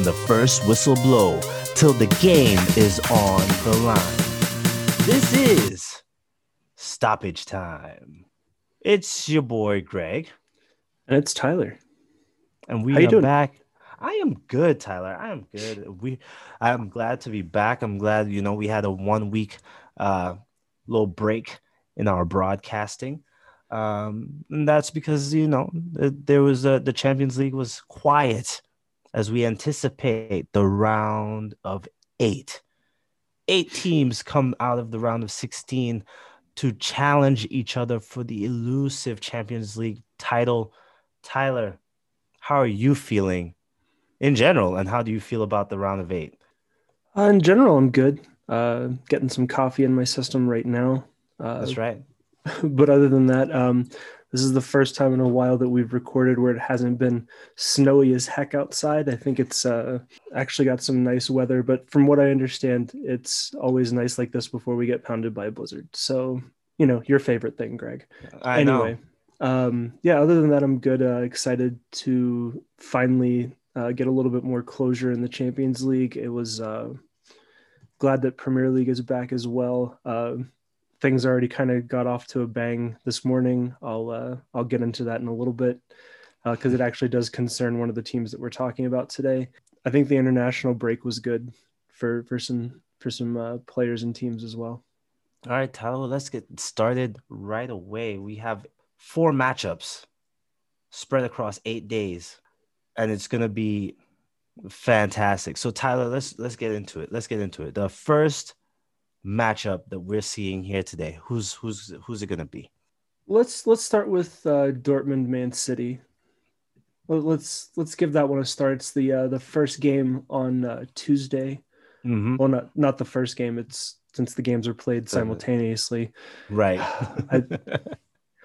from the first whistle blow till the game is on the line. This is stoppage time. It's your boy Greg, And it's Tyler. and we How are doing? back. I am good, Tyler. I am good. We, I'm glad to be back. I'm glad you know we had a one week, uh, little break in our broadcasting. Um, and that's because you know th- there was a, the Champions League was quiet as we anticipate the round of eight. Eight teams come out of the round of 16 to challenge each other for the elusive Champions League title. Tyler, how are you feeling in general, and how do you feel about the round of eight? Uh, in general, I'm good. Uh, getting some coffee in my system right now. Uh, That's right. but other than that, um, this is the first time in a while that we've recorded where it hasn't been snowy as heck outside. I think it's uh, actually got some nice weather, but from what I understand, it's always nice like this before we get pounded by a blizzard. So, you know, your favorite thing, Greg. I anyway, know. um, yeah, other than that, I'm good. Uh, excited to finally uh, get a little bit more closure in the Champions League. It was uh, glad that Premier League is back as well. Uh, things already kind of got off to a bang this morning. I'll uh, I'll get into that in a little bit because it actually does concern one of the teams that we're talking about today. I think the international break was good for for some for some uh, players and teams as well. All right, Tyler, let's get started right away. We have four matchups spread across eight days, and it's gonna be fantastic. So, Tyler, let's let's get into it. Let's get into it. The first matchup that we're seeing here today, who's who's who's it gonna be? Let's let's start with uh, Dortmund Man City. Well, Let's let's give that one a start. It's the uh, the first game on uh, Tuesday. Mm-hmm. Well, not not the first game. It's since the games are played simultaneously. Right. I-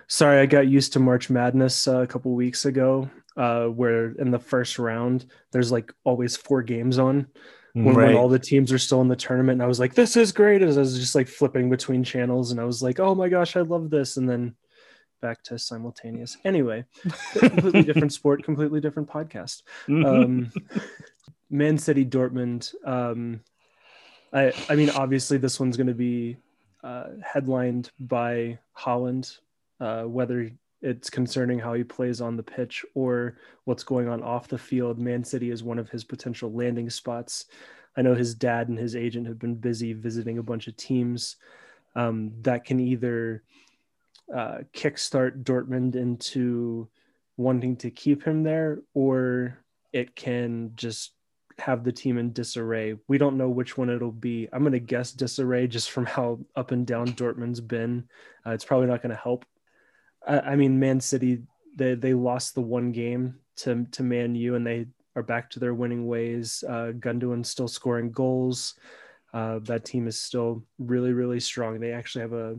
Sorry, I got used to March Madness uh, a couple weeks ago, uh, where in the first round there's like always four games on when, when all the teams are still in the tournament. And I was like, "This is great!" As I was just like flipping between channels, and I was like, "Oh my gosh, I love this!" And then back to simultaneous. Anyway, completely different sport, completely different podcast. Um, Man City, Dortmund. Um, I I mean, obviously, this one's going to be uh, headlined by Haaland, uh, whether it's concerning how he plays on the pitch or what's going on off the field. Man City is one of his potential landing spots. I know his dad and his agent have been busy visiting a bunch of teams um, that can either uh, kickstart Dortmund into wanting to keep him there, or it can just have the team in disarray. We don't know which one it'll be. I'm going to guess disarray just from how up and down Dortmund's been. Uh, it's probably not going to help. I, I mean, Man City they they lost the one game to to Man U, and they are back to their winning ways. Uh, Gundogan's still scoring goals. Uh, that team is still really really strong. They actually have a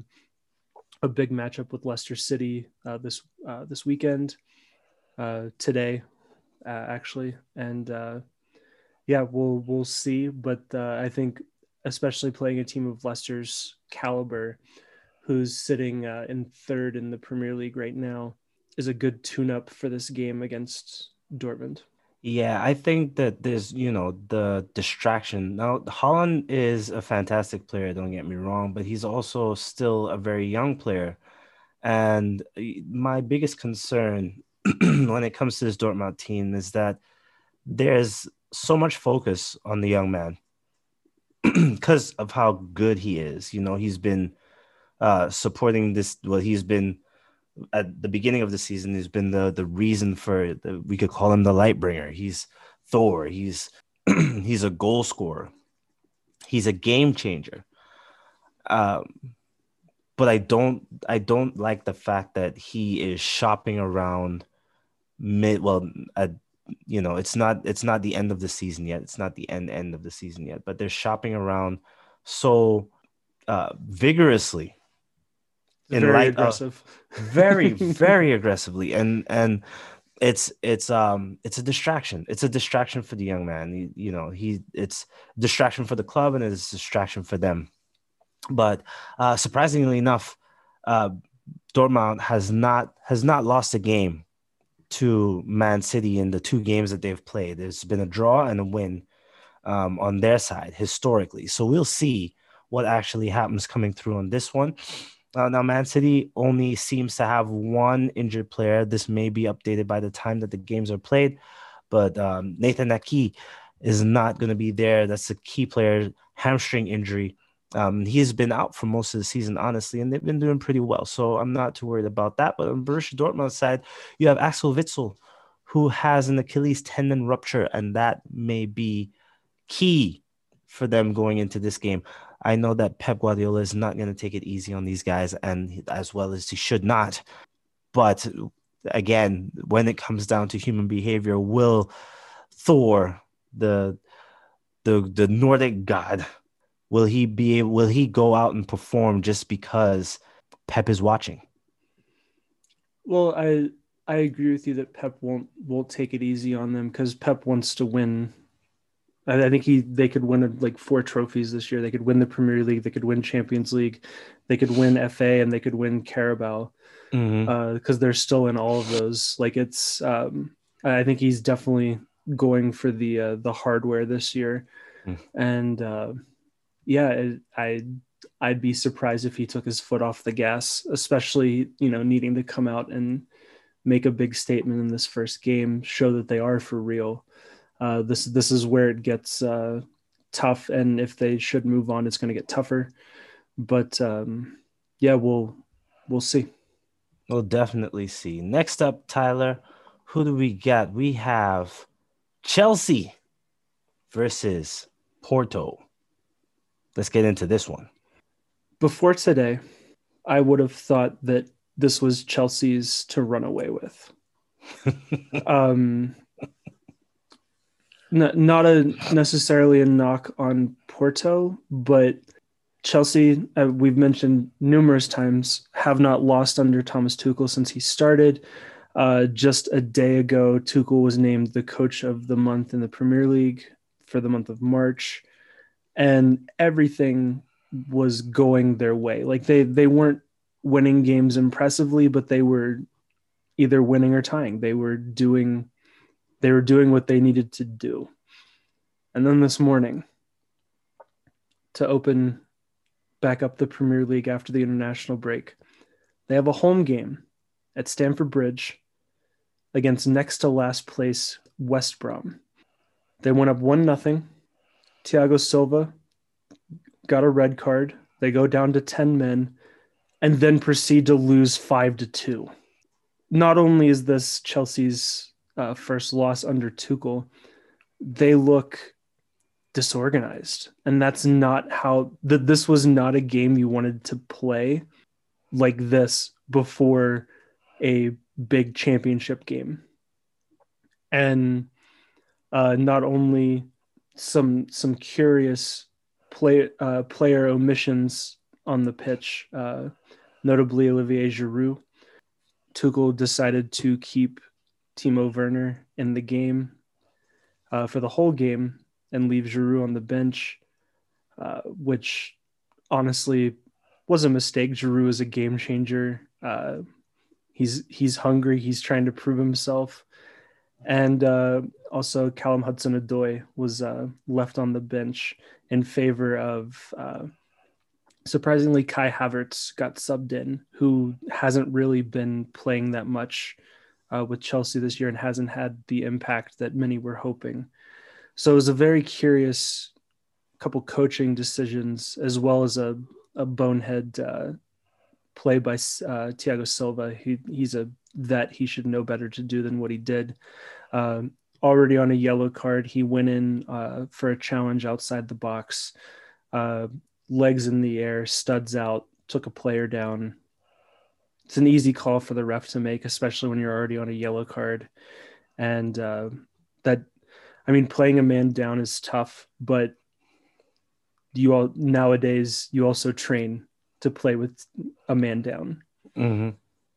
a big matchup with Leicester City uh, this uh, this weekend uh, today, uh, actually, and uh, yeah, we'll we'll see. But I think, especially playing a team of Leicester's caliber, who's sitting uh, in third in the Premier League right now, is a good tune-up for this game against Dortmund. Yeah, I think that there's, you know, the distraction. Now, Haaland is a fantastic player, don't get me wrong, but he's also still a very young player. And uh, my biggest concern when it comes to this Dortmund team is that there's so much focus on the young man because of how good he is. You know, he's been uh, supporting this, well, he's been at the beginning of the season he's been the the reason for the, we could call him the light bringer he's thor. He's he's a goal scorer. He's a game changer. Um but i don't i don't like the fact that he is shopping around mid well at you know it's not it's not the end of the season yet. It's not the end end of the season yet but they're shopping around so uh vigorously in Very light of- very very aggressively and and it's it's um it's a distraction it's a distraction for the young man you, you know he it's distraction for the club and it's distraction for them but uh surprisingly enough uh Dortmund has not has not lost a game to Man City in the two games that they've played. There's been a draw and a win um, on their side historically. So we'll see what actually happens coming through on this one. Uh, now, Man City only seems to have one injured player. This may be updated by the time that the games are played, but um, Nathan Aké is not going to be there. That's a key player, hamstring injury. Um, he's been out for most of the season, honestly, and they've been doing pretty well. So I'm not too worried about that. But on Borussia Dortmund's side, you have Axel Witsel, who has an Achilles tendon rupture, and that may be key for them going into this game. I know that Pep Guardiola is not going to take it easy on these guys, and as well as he should not. But again, when it comes down to human behavior, will Thor, the the the Nordic god, will he be will he go out and perform just because Pep is watching? Well, I I agree with you that Pep won't won't take it easy on them because Pep wants to win I, think he they could win like four trophies this year. They could win the Premier League, they could win Champions League, they could win FA, and they could win Carabao because mm-hmm. uh, they're still in all of those. Like it's, um, I think he's definitely going for the uh, the hardware this year, mm. and uh, yeah, it, I I'd be surprised if he took his foot off the gas, especially you know needing to come out and make a big statement in this first game, show that they are for real uh, this this is where it gets uh, tough, and if they should move on, it's going to get tougher. But um, yeah, we'll we'll see. We'll definitely see. Next up, Tyler, who do we get? We have Chelsea versus Porto. Let's get into this one. Before today, I would have thought that this was Chelsea's to run away with. um, not a necessarily a knock on Porto, but Chelsea, uh, we've mentioned numerous times, have not lost under Thomas Tuchel since he started. Uh, just a day ago, Tuchel was named the coach of the month in the Premier League for the month of March, and everything was going their way. Like they they weren't winning games impressively, but they were either winning or tying. They were doing they were doing what they needed to do. And then this morning, to open back up the Premier League after the international break, they have a home game at Stamford Bridge against next to last place West Brom. They went up 1 nothing. Thiago Silva got a red card. They go down to 10 men and then proceed to lose 5 to 2. Not only is this Chelsea's uh, first loss under Tuchel, they look disorganized, and that's not how that this was not a game you wanted to play like this before a big championship game. And uh, not only some some curious play uh, player omissions on the pitch, uh, notably Olivier Giroud. Tuchel decided to keep Timo Werner in the game uh, for the whole game and leave Giroud on the bench, uh, which honestly was a mistake. Giroud is a game changer. Uh, he's he's hungry. He's trying to prove himself, and uh, also Callum Hudson-Odoi was uh, left on the bench in favor of. Uh, surprisingly, Kai Havertz got subbed in, who hasn't really been playing that much uh, with Chelsea this year and hasn't had the impact that many were hoping. So it was a very curious couple coaching decisions as well as a, a bonehead uh, play by uh, Thiago Silva. He, he's a vet. He should know better to do than what he did. Um, already on a yellow card, he went in uh, for a challenge outside the box, uh, legs in the air, studs out, took a player down, it's an easy call for the ref to make, especially when you're already on a yellow card. And uh, that, I mean, playing a man down is tough, but you all nowadays you also train to play with a man down. Mm-hmm.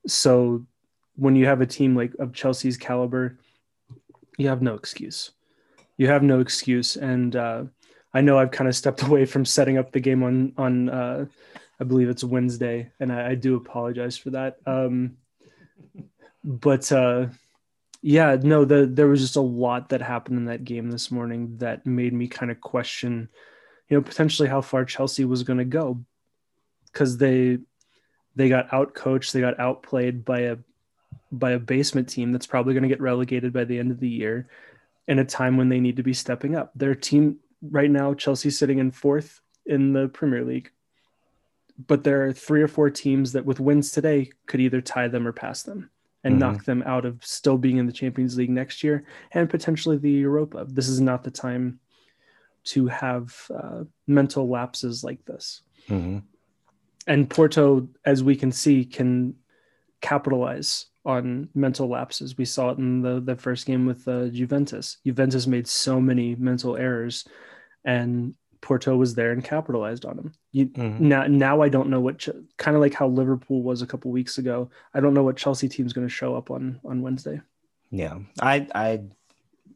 So when you have a team like of Chelsea's caliber, you have no excuse. You have no excuse, and uh, I know I've kind of stepped away from setting up the game on on uh, I believe it's Wednesday, and I, I do apologize for that. Um, but uh, Yeah, no, the there was just a lot that happened in that game this morning that made me kind of question, you know, potentially how far Chelsea was going to go because they they got out coached, they got outplayed by a by a basement team that's probably going to get relegated by the end of the year in a time when they need to be stepping up. Their team right now, Chelsea sitting in fourth in the Premier League, but there are three or four teams that with wins today could either tie them or pass them and mm-hmm. knock them out of still being in the Champions League next year and potentially the Europa. This is not the time to have uh, mental lapses like this. Mm-hmm. And Porto, as we can see, can capitalize on mental lapses. We saw it in the, the first game with uh, Juventus. Juventus made so many mental errors, and Porto was there and capitalized on him. You, mm-hmm. Now, now I don't know what kind of like how Liverpool was a couple weeks ago. I don't know what Chelsea team's going to show up on on Wednesday. Yeah, I I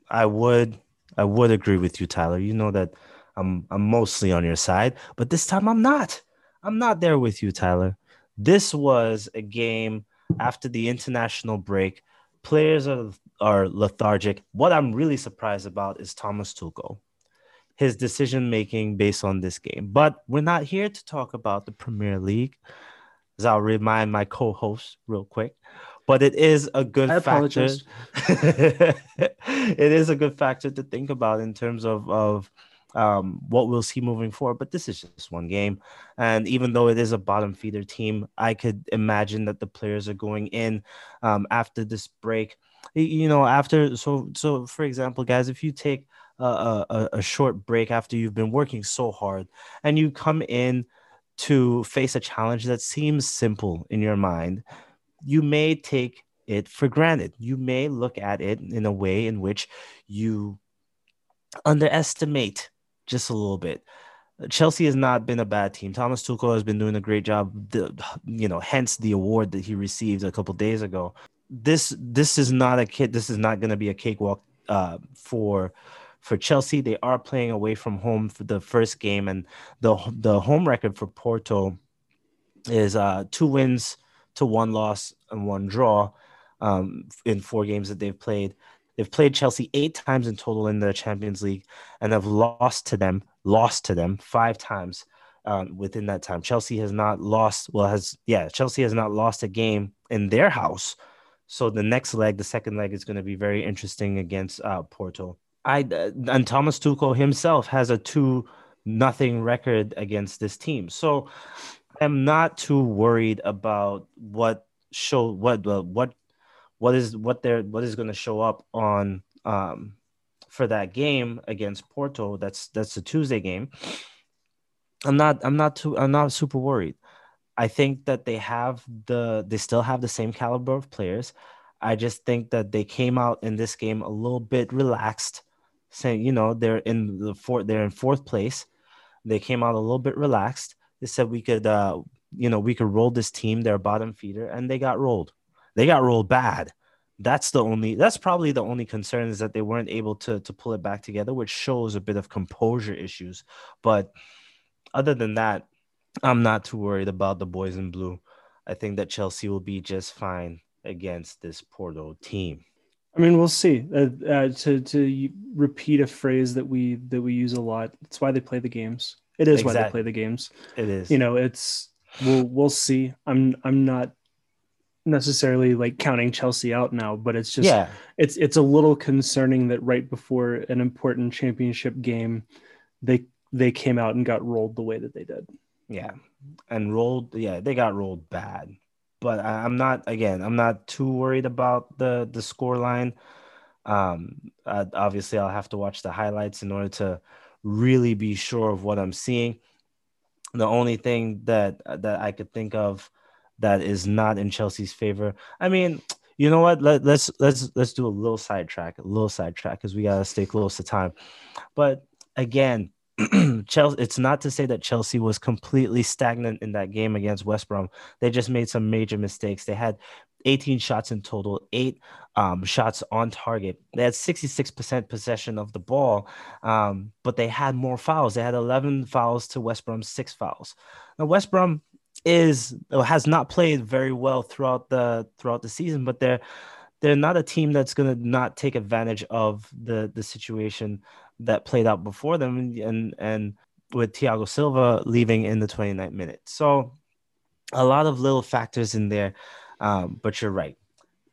I would I would agree with you, Tyler. You know that I'm I'm mostly on your side, but this time I'm not. I'm not there with you, Tyler. This was a game after the international break. Players are are lethargic. What I'm really surprised about is Thomas Tuchel his decision making based on this game. But we're not here to talk about the Premier League, as I'll remind my co-host real quick. But it is a good I factor. it is a good factor to think about in terms of of um, what we'll see moving forward. But this is just one game, and even though it is a bottom feeder team, I could imagine that the players are going in um, after this break. You know, after so so for example, guys, if you take a, a, a short break after you've been working so hard and you come in to face a challenge that seems simple in your mind, you may take it for granted. You may look at it in a way in which you underestimate just a little bit. Chelsea has not been a bad team. Thomas Tuchel has been doing a great job. The, you know, hence the award that he received a couple days ago. This this is not a kid. This is not going to be a cakewalk uh, for for Chelsea. They are playing away from home for the first game, and the the home record for Porto is uh, two wins to one loss and one draw um, in four games that they've played. They've played Chelsea eight times in total in the Champions League, and have lost to them, lost to them five times um, within that time. Chelsea has not lost. Well, has yeah, Chelsea has not lost a game in their house. So the next leg, the second leg, is going to be very interesting against uh, Porto. I and Thomas Tuchel himself has a two nothing record against this team. So I'm not too worried about what show what uh, what what is what they're what is going to show up on um for that game against Porto. That's that's the Tuesday game. I'm not I'm not too I'm not super worried. I think that they have the they still have the same caliber of players. I just think that they came out in this game a little bit relaxed saying, you know, they're in the fourth, they're in fourth place. They came out a little bit relaxed. They said we could, uh, you know, we could roll this team, their bottom feeder, and they got rolled. They got rolled bad. That's the only. That's probably the only concern is that they weren't able to to pull it back together, which shows a bit of composure issues. But other than that, I'm not too worried about the boys in blue. I think that Chelsea will be just fine against this Porto team. I mean, we'll see. Uh, uh, to to repeat a phrase that we that we use a lot. It's why they play the games. It is exactly. why they play the games. It is. You know, it's we'll we'll see. I'm I'm not necessarily like counting Chelsea out now, but it's just yeah. it's it's a little concerning that right before an important championship game, they they came out and got rolled the way that they did. Yeah, and rolled. Yeah, they got rolled bad but I, am not again. I'm not too worried about the the score line. Um, uh, obviously, I'll have to watch the highlights in order to really be sure of what I'm seeing. The only thing that that I could think of that is not in Chelsea's favor. I mean, you know what? Let, let's let's let's do a little sidetrack, a little sidetrack, because we gotta stay close to time. But again, Chelsea, it's not to say that Chelsea was completely stagnant in that game against West Brom. They just made some major mistakes. They had 18 shots in total, eight um, shots on target. They had 66% possession of the ball, um, but they had more fouls. They had 11 fouls to West Brom's six fouls. Now, West Brom is has not played very well throughout the throughout the season, but they're they're not a team that's going to not take advantage of the the situation that played out before them and and with Thiago Silva leaving in the 29th minute. So a lot of little factors in there. Um, but you're right.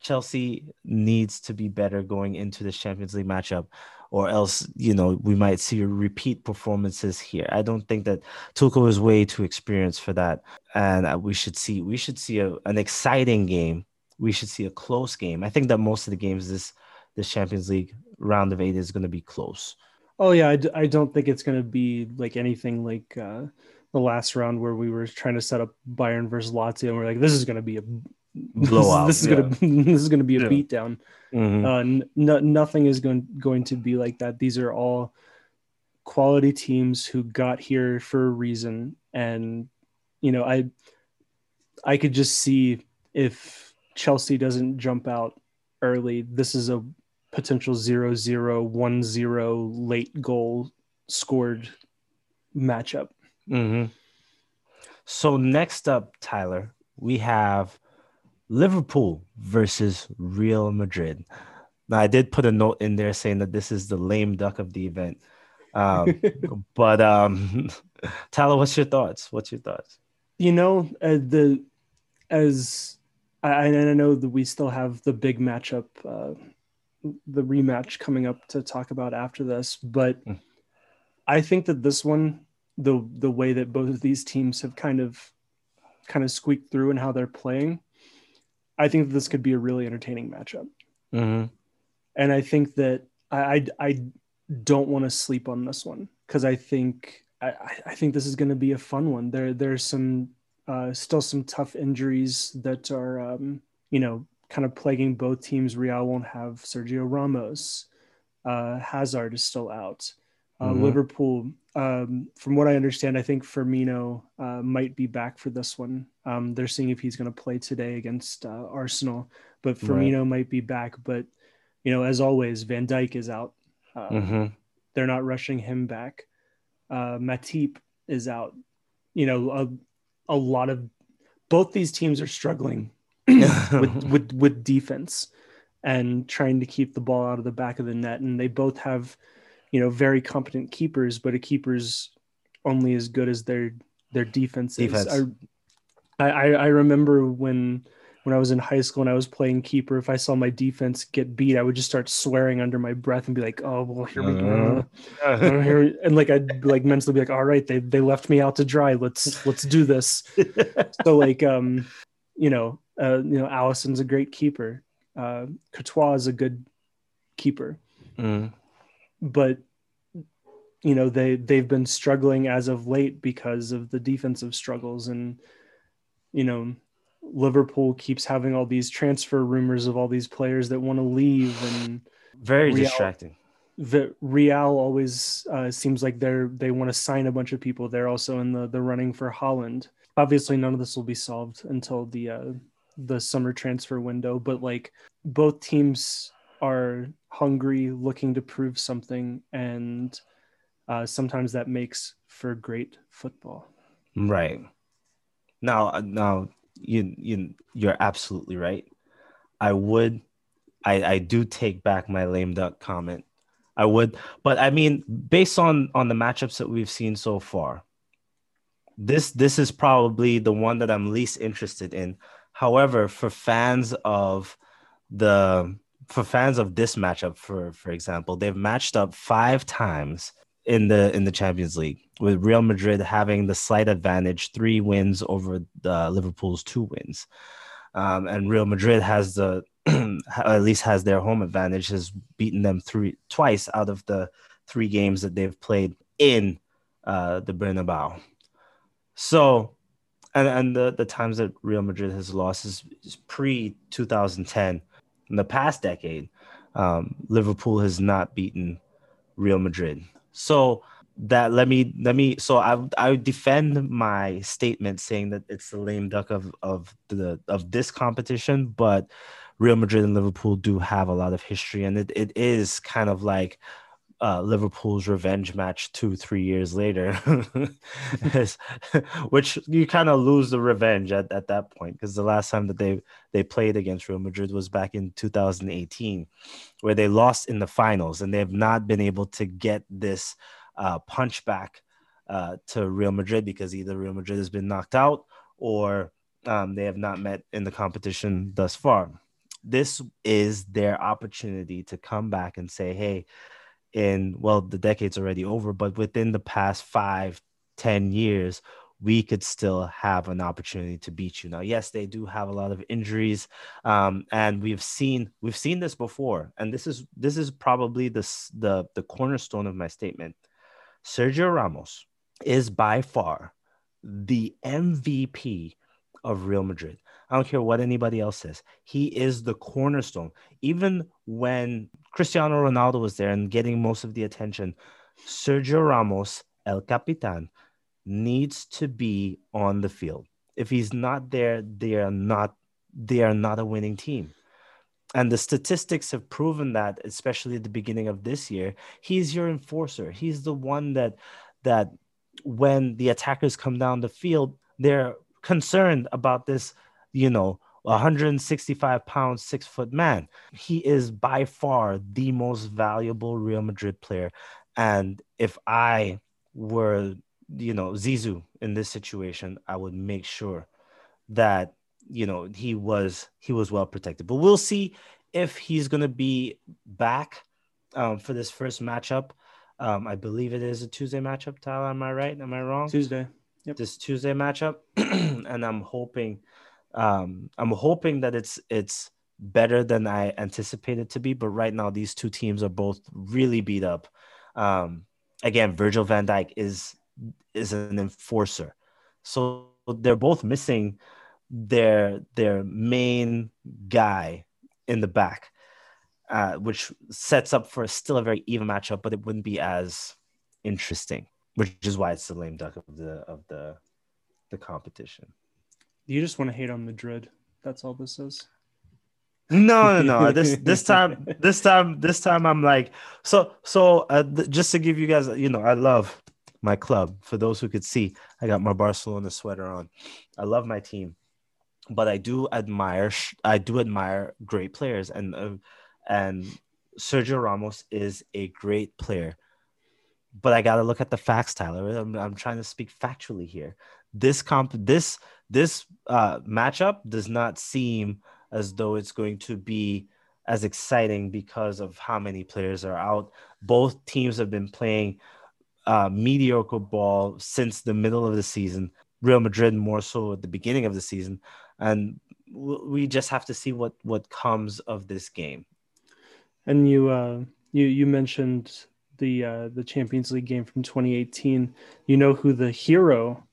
Chelsea needs to be better going into the Champions League matchup, or else you know we might see repeat performances here. I don't think that Tuchel is way too experienced for that, and we should see we should see a, an exciting game. We should see a close game. I think that most of the games this this Champions League round of eight is going to be close. Oh yeah, I d- I don't think it's going to be like anything like uh, the last round where we were trying to set up Bayern versus Lazio, and we're like, this is going to be a blowout. this is, yeah. gonna this is gonna be a Yeah. beatdown. Mhm. Uh, n- no, nothing is going going to be like that. These are all quality teams who got here for a reason, and you know, I I could just see if Chelsea doesn't jump out early, this is a potential 0 0 1 0 late goal scored matchup. hmm So next up, Tyler, we have Liverpool versus Real Madrid. Now, I did put a note in there saying that this is the lame duck of the event. Um, but um, Tyler, what's your thoughts? What's your thoughts? you know uh, the as I, and I know that we still have the big matchup uh, the rematch coming up to talk about after this but Mm. i think that this one the the way that both of these teams have kind of kind of squeaked through and how they're playing i think that this could be a really entertaining matchup hmm and I think that I I, I don't want to sleep on this one because I think I- I think this is going to be a fun one. There there's some uh, still some tough injuries that are um, you know kind of plaguing both teams. Real won't have Sergio Ramos. Uh, Hazard is still out. Uh, Mhm. Liverpool, um, from what I understand, I think Firmino uh, might be back for this one. Um, they're seeing if he's going to play today against uh, Arsenal, but Right. Firmino might be back. But you know, as always, Van Dijk is out. Uh, hmm They're not rushing him back. Uh, Matip is out. You know, a, a lot of both these teams are struggling with, with with defense and trying to keep the ball out of the back of the net. And they both have, you know, very competent keepers, but a keeper's only as good as their their defense, Defense. is. I, I I remember when when I was in high school and I was playing keeper, if I saw my defense get beat, I would just start swearing under my breath and be like, "Oh well, here we go." Uh, here- and like I'd like mentally be like, "All right, they they left me out to dry. Let's let's do this." so like um you know uh you know Alisson's a great keeper. Uh Courtois is a good keeper, Mhm. but you know they they've been struggling as of late because of the defensive struggles and you know Liverpool keeps having all these transfer rumors of all these players that want to leave and Very Real- distracting. the Real always uh, seems like they're they want to sign a bunch of people. They're also in the the running for Haaland. Obviously, none of this will be solved until the uh, the summer transfer window. But like both teams are hungry, looking to prove something, and uh, sometimes that makes for great football. Right. Now, uh, now you you you're absolutely right. I would, I I do take back my lame duck comment. I would, but I mean, based on on the matchups that we've seen so far, this this is probably the one that I'm least interested in. However, for fans of the for fans of this matchup, for for example, they've matched up five times in the in the Champions League, with Real Madrid having the slight advantage, three wins over the Liverpool's two wins, um, and Real Madrid has the at least has their home advantage, has beaten them three twice out of the three games that they've played in uh, the Bernabeu. So, and and the the times that Real Madrid has lost is, is pre 2010. In the past decade, um, Liverpool has not beaten Real Madrid. So that let me let me so I I defend my statement saying that it's the lame duck of of the of this competition, but Real Madrid and Liverpool do have a lot of history, and it, it is kind of like uh, Liverpool's revenge match two, three years later, which you kind of lose the revenge at, at that point because the last time that they they played against Real Madrid was back in 2018, where they lost in the finals, and they have not been able to get this uh, punch back uh, to Real Madrid because either Real Madrid has been knocked out or um, they have not met in the competition thus far. This is their opportunity to come back and say, hey, in well, the decade's already over, but within the past five, ten years, we could still have an opportunity to beat you. Now, yes, they do have a lot of injuries, um, and we've seen we've seen this before, and this is this is probably the the the cornerstone of my statement. Sergio Ramos is by far the MVP of Real Madrid. I don't care what anybody else says. He is the cornerstone. Even when Cristiano Ronaldo was there and getting most of the attention, Sergio Ramos, El Capitan, needs to be on the field. If he's not there, they are not they are not a winning team. And the statistics have proven that, especially at the beginning of this year, he's your enforcer. He's the one that that when the attackers come down the field, they're concerned about this, you know, 165 pound, six foot man. He is by far the most valuable Real Madrid player. And if I were, you know, Zizou in this situation, I would make sure that, you know, he was he was well protected. But we'll see if he's gonna be back um, for this first matchup. Um, I believe it is a Tuesday matchup, Tyler. Am I right? Am I wrong? Tuesday. Yep. This Tuesday matchup, and I'm hoping, um, I'm hoping that it's it's better than I anticipated to be. But right now, these two teams are both really beat up. Um, again, Virgil Van Dijk is is an enforcer, so they're both missing their their main guy in the back uh, which sets up for still a very even matchup, but it wouldn't be as interesting, which is why it's the lame duck of the of the the competition. You just want to hate on Madrid. That's all this is. No, no, no. this this time, this time, this time, I'm like, so so. Uh, th- just to give you guys, you know, I love my club. For those who could see, I got my Barcelona sweater on. I love my team, but I do admire, I do admire great players, and uh, and Sergio Ramos is a great player. But I got to look at the facts, Tyler. I'm, I'm, trying to speak factually here. This comp, this this uh, matchup does not seem as though it's going to be as exciting because of how many players are out. Both teams have been playing uh, mediocre ball since the middle of the season. Real Madrid more so at the beginning of the season, and we just have to see what what comes of this game. And you uh, you you mentioned the uh, the Champions League game from 2018. You know who the hero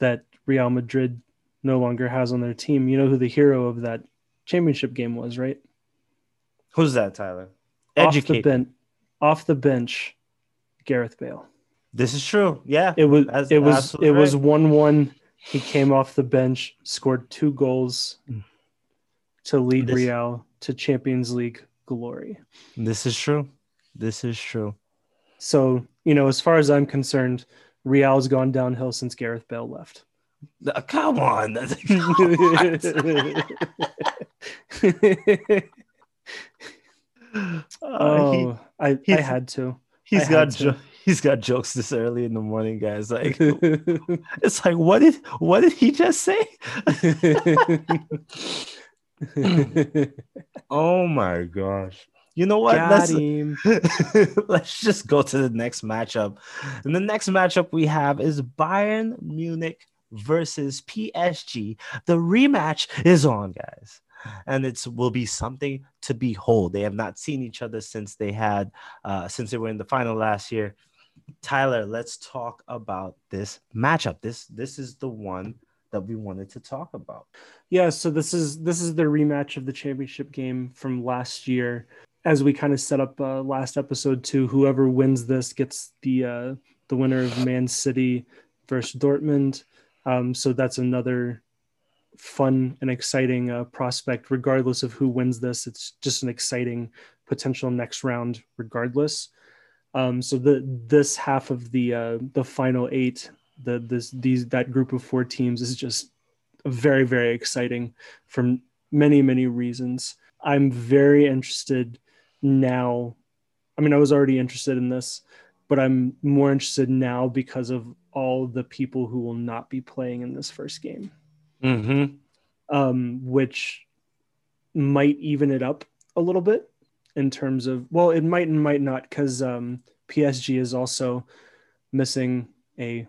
that Real Madrid no longer has on their team. You know who the hero of that championship game was, right? Who's that, Tyler? Educate. Off the, ben- off the bench, Gareth Bale. This is true. Yeah, it was. That's it was. It right. was one one. He came off the bench, scored two goals mm. to lead this, Real to Champions League glory. This is true. This is true. So, you know, as far as I'm concerned, Real's gone downhill since Gareth Bale left. Come on. oh, he, I, I had to. He's I got jo- he's got jokes this early in the morning, guys. Like it's like what did what did he just say? oh my gosh. You know what? let's, let's just go to the next matchup. And the next matchup we have is Bayern Munich versus PSG. The rematch is on, guys. And it will be something to behold. They have not seen each other since they had uh, since they were in the final last year. Tyler, let's talk about this matchup. This this is the one that we wanted to talk about. Yeah, so this is this is the rematch of the championship game from last year. As we kind of set up uh, last episode too, whoever wins this gets the uh, the winner of Man City versus Dortmund. Um, so that's another fun and exciting uh, prospect, regardless of who wins this. It's just an exciting potential next round, regardless. Um, so the this half of the uh, the final eight, the this these that group of four teams is just very very exciting for many many reasons. I'm very interested now. I mean, I was already interested in this, but I'm more interested now because of all the people who will not be playing in this first game, Mm-hmm. um, which might even it up a little bit in terms of well, it might and might not because um, PSG is also missing a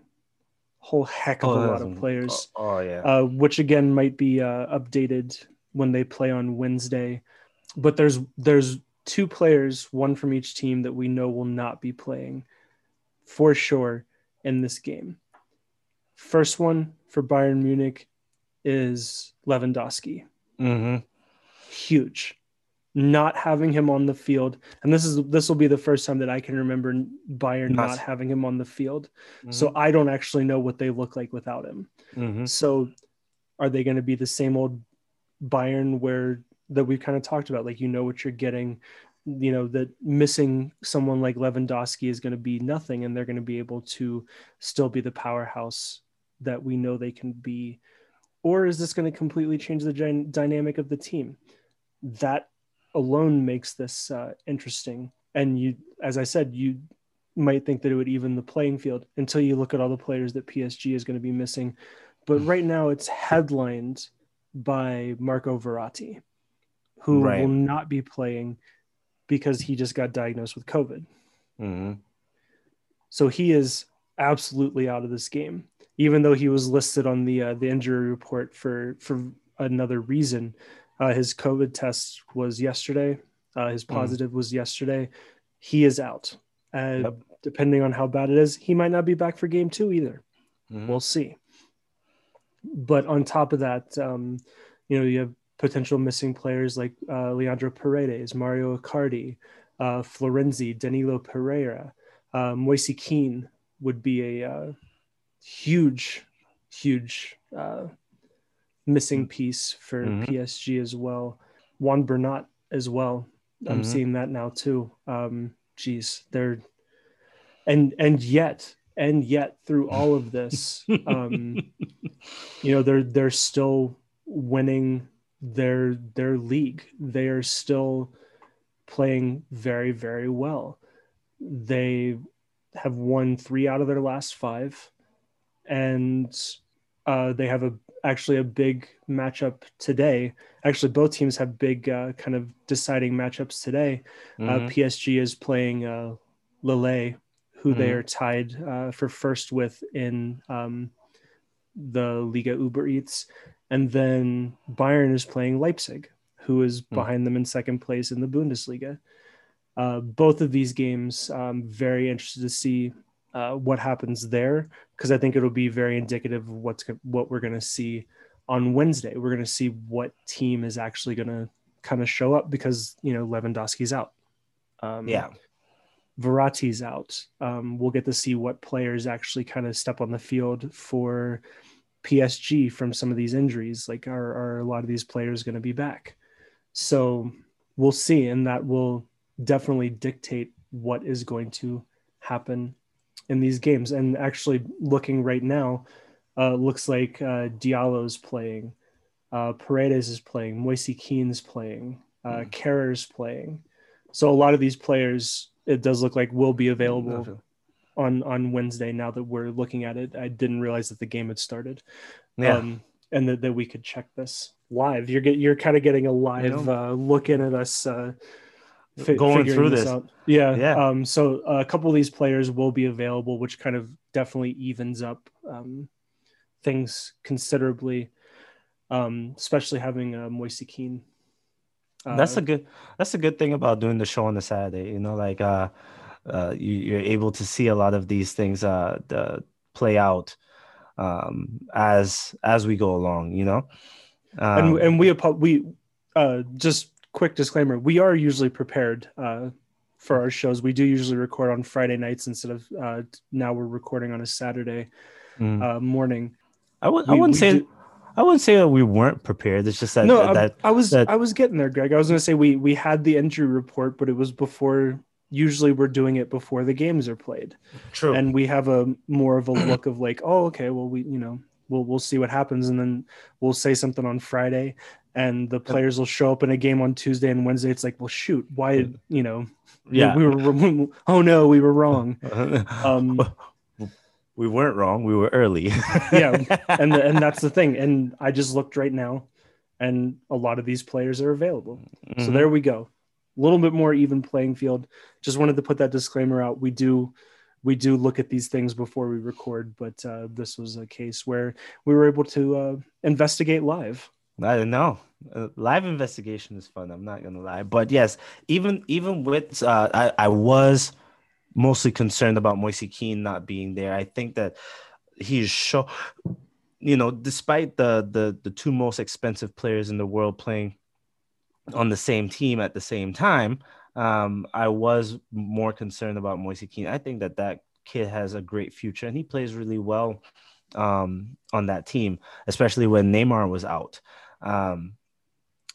whole heck of a lot of players Oh, yeah. uh, which again might be uh, updated when they play on Wednesday. But there's there's two players, one from each team that we know will not be playing for sure in this game. First one for Bayern Munich is Lewandowski. mm-hmm. Huge. Not having him on the field, and this is this will be the first time that I can remember Bayern Not- not having him on the field. Mm-hmm. So I don't actually know what they look like without him. Mhm. So are they going to be the same old Bayern where that we've kind of talked about? Like you know what you're getting, you know, that missing someone like Lewandowski is going to be nothing and they're going to be able to still be the powerhouse that we know they can be. Or is this going to completely change the dy- dynamic of the team? That alone makes this uh, interesting. And you, as I said, you might think that it would even the playing field until you look at all the players that PSG is going to be missing. But right now it's headlined by Marco Verratti, who Right. will not be playing because he just got diagnosed with COVID. Mhm. So he is absolutely out of this game, even though he was listed on the uh, the injury report for for another reason. Uh, his COVID test was yesterday. Uh, his Mm. positive was yesterday. He is out. Uh, Yep. Depending on how bad it is, he might not be back for game two either. Mhm. We'll see. But on top of that, um, you know, you have potential missing players like uh, Leandro Paredes, Mario Icardi, uh, Florenzi, Danilo Pereira, uh, Moise Kean would be a uh, huge, huge uh, missing piece for Mhm. PSG as well. Juan Bernat as well. I'm Mhm. seeing that now too. Um, geez, they're and and yet and yet through all of this, um, you know, they're they're still winning their their league. They are still playing very very well. They have won three out of their last five, and uh, they have a actually a big matchup today. Actually, both teams have big uh, kind of deciding matchups today. Uh, Mhm. PSG is playing uh, Lille, who they Mhm. are tied uh, for first with in um, the Liga Uber Eats, and then Bayern is playing Leipzig, who is Hmm. behind them in second place in the Bundesliga. Uh, both of these games, I'm very interested to see uh, what happens there because I think it'll be very indicative of what's what we're going to see on Wednesday. We're going to see what team is actually going to kind of show up because you know Lewandowski's out. Um, Yeah. Verratti's out. Um, we'll get to see what players actually kind of step on the field for PSG from some of these injuries. Like, are, are a lot of these players going to be back? So we'll see, and that will definitely dictate what is going to happen in these games. And actually, looking right now, uh, looks like uh, Diallo's playing, uh, Paredes is playing, Moise Kean's playing, uh, Kehrer's playing. So a lot of these players, it does look like will be available on on Wednesday. Now that we're looking at it, I didn't realize that the game had started, Yeah. um, and that, that we could check this live. You're get you're kind of getting a live uh, look in at us uh, fi- Going through this. out. Yeah, Yeah. Um, so a couple of these players will be available, which kind of definitely evens up um, things considerably. Um, especially having uh, Moise Kean. Uh, that's a good that's a good thing about doing the show on the saturday you know like uh uh you, you're able to see a lot of these things uh the play out um as as we go along you know? Um, and and we we uh just quick disclaimer we are usually prepared uh for our shows. We do usually record on friday nights instead of uh now we're recording on a saturday mm. uh morning. I would I wouldn't say do- i wouldn't say that we weren't prepared. It's just that no that, I, I was that- i was getting there greg. I was going to say we we had the injury report but it was before usually we're doing it before the games are played. True. And we have a more of a look of like, oh, okay, well, we, you know, we'll we'll see what happens, and then we'll say something on Friday, and the players will show up in a game on Tuesday and Wednesday. It's like, well, shoot, why, you know, yeah, we, we were, oh no, we were wrong. Um, we weren't wrong. We were early. yeah, and the, and that's the thing. And I just looked right now, and a lot of these players are available. Mm-hmm. So there we go. A little bit more even playing field. Just wanted to put that disclaimer out. We do we do look at these things before we record, but uh, this was a case where we were able to uh, investigate live. I don't know. Uh, live investigation is fun. I'm not gonna lie, but yes, even even with uh, I I was mostly concerned about Moise Kean not being there. I think that he's show, you know, despite the the the two most expensive players in the world playing on the same team at the same time, um, I was more concerned about Moise Kean. I think that that kid has a great future and he plays really well um, on that team, especially when Neymar was out. Um,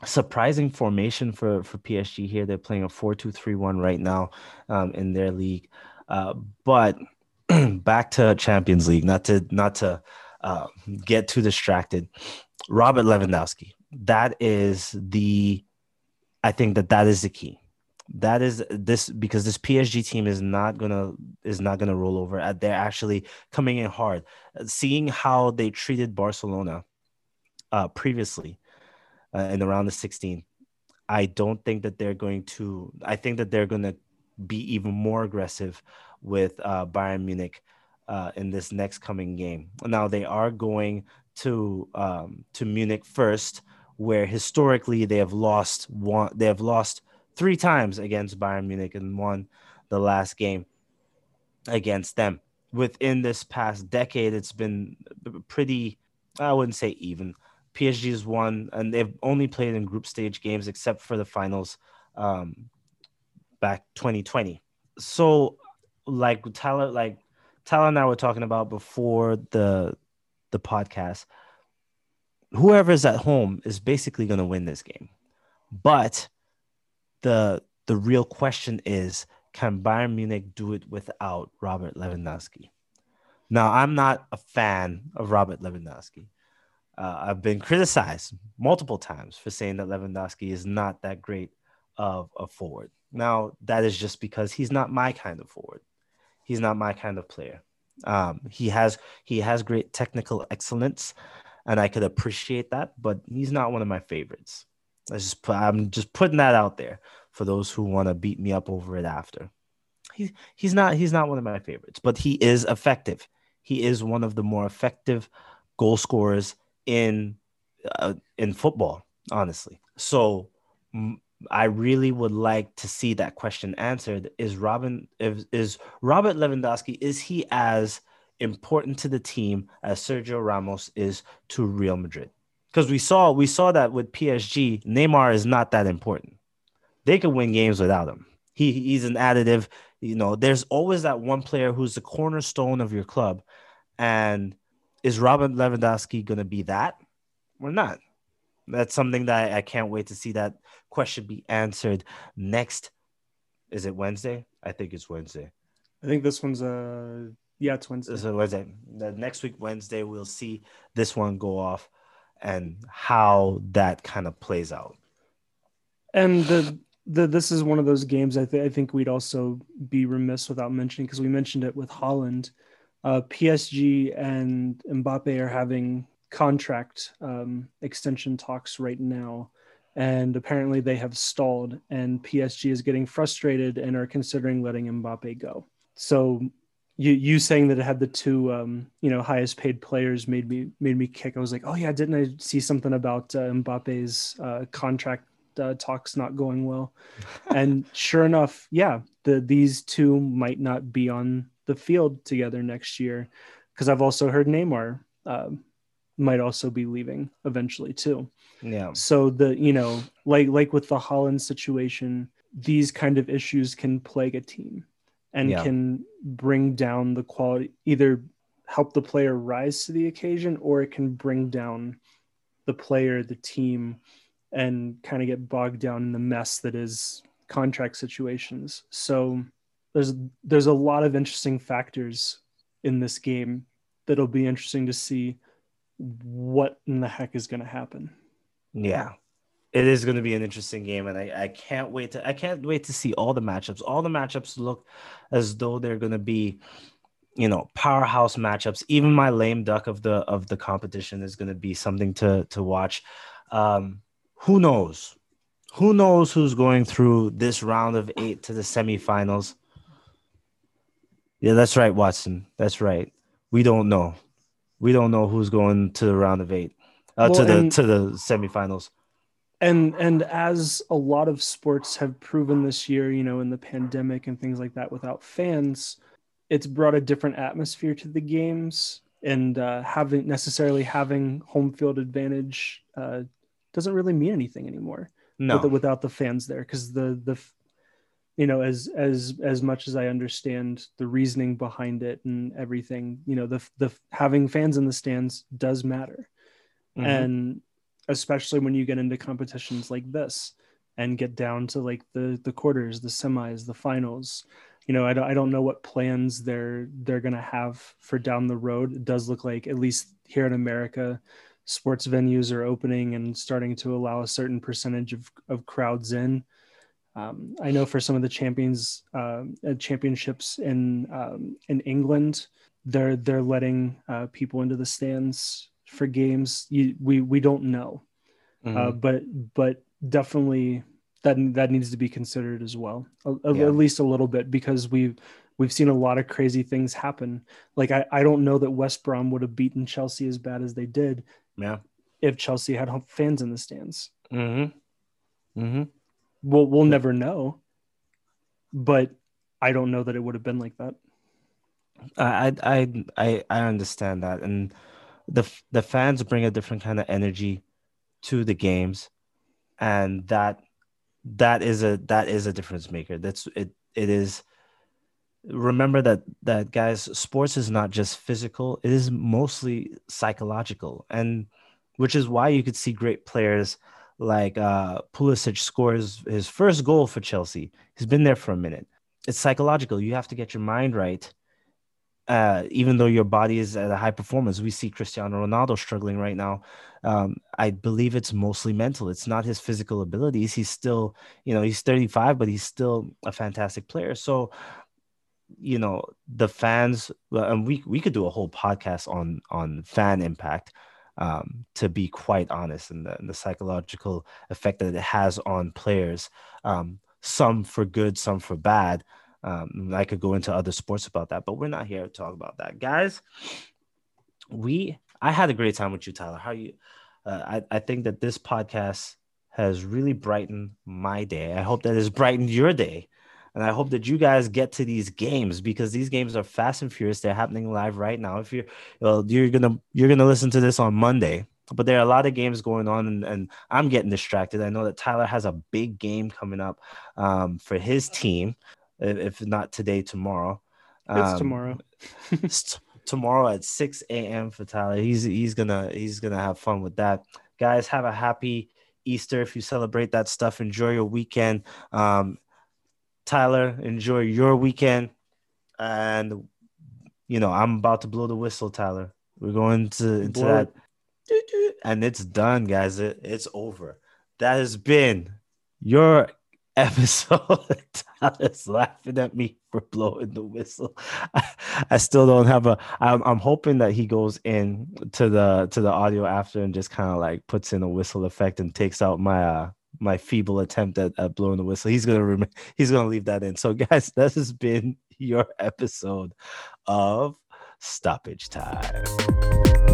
surprising formation for for PSG here. They're playing a 4-2-3-1 right now um, in their league. Uh, but back to Champions League, not to not to uh, get too distracted. Robert Lewandowski. That is the I think that that is the key. That is this because this PSG team is not gonna is not gonna roll over. They're actually coming in hard. Seeing how they treated Barcelona uh, previously uh, in the 16. I don't think that they're going to. I think that they're to be even more aggressive with uh, Bayern Munich uh, in this next coming game. Now they are going to um, to Munich first, where historically they have lost one. They have lost three times against Bayern Munich and won the last game against them. Within this past decade, it's been pretty. I wouldn't say even PSG has won, and they've only played in group stage games except for the finals um, back 2020. So, like Tyler, like Tyler and I were talking about before the the podcast, whoever's at home is basically going to win this game. But the the real question is, can Bayern Munich do it without Robert Lewandowski? Now, I'm not a fan of Robert Lewandowski. Uh, I've been criticized multiple times for saying that Lewandowski is not that great of a forward. Now, that is just because he's not my kind of forward. He's not my kind of player. Um, he has he has great technical excellence, and I could appreciate that, but he's not one of my favorites. I just put, I'm just putting that out there for those who want to beat me up over it after. He's he's not he's not one of my favorites, but he is effective. He is one of the more effective goal scorers in uh, in football, honestly. So I really would like to see that question answered. Is Robin is, is Robert Lewandowski is he as important to the team as Sergio Ramos is to Real Madrid? Because we saw we saw that with PSG, Neymar is not that important. They could win games without him. He he's an additive. You know, there's always that one player who's the cornerstone of your club, and is Robert Lewandowski going to be that or not? That's something that I, I can't wait to see that question be answered next. Is it Wednesday? I think it's Wednesday. I think this one's uh yeah, it's Wednesday. So Wednesday. The next week Wednesday we'll see this one go off and how that kind of plays out. And the the this is one of those games I, th- I think we'd also be remiss without mentioning because we mentioned it with Haaland. uh, PSG and Mbappe are having contract um, extension talks right now. And apparently they have stalled, and PSG is getting frustrated and are considering letting Mbappe go. So you you saying that it had the two um, you know highest paid players made me made me kick. I was like, oh yeah, didn't I see something about uh, Mbappe's uh, contract uh, talks not going well? and sure enough, yeah, the these two might not be on the field together next year because I've also heard Neymar uh, might also be leaving eventually too. Yeah. So the you know like like with the Haaland situation, these kind of issues can plague a team and yeah. can bring down the quality either help the player rise to the occasion or it can bring down the player the team and kind of get bogged down in the mess that is contract situations. So there's there's a lot of interesting factors in this game that'll be interesting to see what in the heck is going to happen. Yeah. It is going to be an interesting game, and I, I can't wait to I can't wait to see all the matchups. All the matchups look as though they're going to be, you know, powerhouse matchups. Even my lame duck of the of the competition is going to be something to to watch. Um, who knows? Who knows who's going through this round of eight to the semifinals? Yeah, that's right, Watson. That's right. We don't know. We don't know who's going to the round of eight, uh, well, to the and, to the semifinals. And and as a lot of sports have proven this year, you know, in the pandemic and things like that, without fans, it's brought a different atmosphere to the games. And uh, having necessarily having home field advantage uh, doesn't really mean anything anymore. No, with, without the fans there, because the the you know as as as much as i understand the reasoning behind it and everything you know the the having fans in the stands does matter mm-hmm. and especially when you get into competitions like this and get down to like the the quarters the semis the finals you know i don't, I don't know what plans they're they're going to have for down the road. It does look like at least here in america sports venues are opening and starting to allow a certain percentage of, of crowds in. Um, I know for some of the champions uh, championships in um, in England, they're they're letting uh, people into the stands for games. You, we we don't know, uh, mm-hmm. uh, but but definitely that that needs to be considered as well, a, yeah. at least a little bit because we've we've seen a lot of crazy things happen. Like I, I don't know that West Brom would have beaten Chelsea as bad as they did. Yeah. If Chelsea had fans in the stands. Mm-hmm. Mm-hmm we'll we'll never know. But I don't know that it would have been like that. I I I I understand that, and the the fans bring a different kind of energy to the games, and that that is a that is a difference maker. That's it. It is. Remember that that guys, sports is not just physical; it is mostly psychological, and which is why you could see great players like uh, Pulisic scores his first goal for Chelsea. He's been there for a minute. It's psychological. You have to get your mind right. Uh, even though your body is at a high performance, we see Cristiano Ronaldo struggling right now. Um, I believe it's mostly mental. It's not his physical abilities. He's still, you know, he's 35, but he's still a fantastic player. So, you know, the fans, and we we could do a whole podcast on on fan impact um, to be quite honest, and the, and the, psychological effect that it has on players, um, some for good, some for bad. Um, I could go into other sports about that, but we're not here to talk about that, guys. We, I had a great time with you, Tyler. How you? Uh, I, I think that this podcast has really brightened my day. I hope that it's brightened your day. And I hope that you guys get to these games because these games are fast and furious. They're happening live right now. If you're well, you're gonna you're gonna listen to this on Monday, but there are a lot of games going on, and, and I'm getting distracted. I know that Tyler has a big game coming up um, for his team, if not today, tomorrow. Um, it's tomorrow. it's tomorrow at 6 a.m. for Tyler. He's he's gonna he's gonna have fun with that. Guys, have a happy Easter if you celebrate that stuff. Enjoy your weekend. Um, Tyler, enjoy your weekend. And you know, I'm about to blow the whistle, Tyler. We're going to into that. And it's done, guys. It, it's over. That has been your episode. Tyler's laughing at me for blowing the whistle. I, I still don't have a. I'm, I'm hoping that he goes in to the to the audio after and just kind of like puts in a whistle effect and takes out my uh my feeble attempt at, at blowing the whistle. He's gonna rem- he's gonna leave that in. So guys, this has been your episode of Stoppage Time.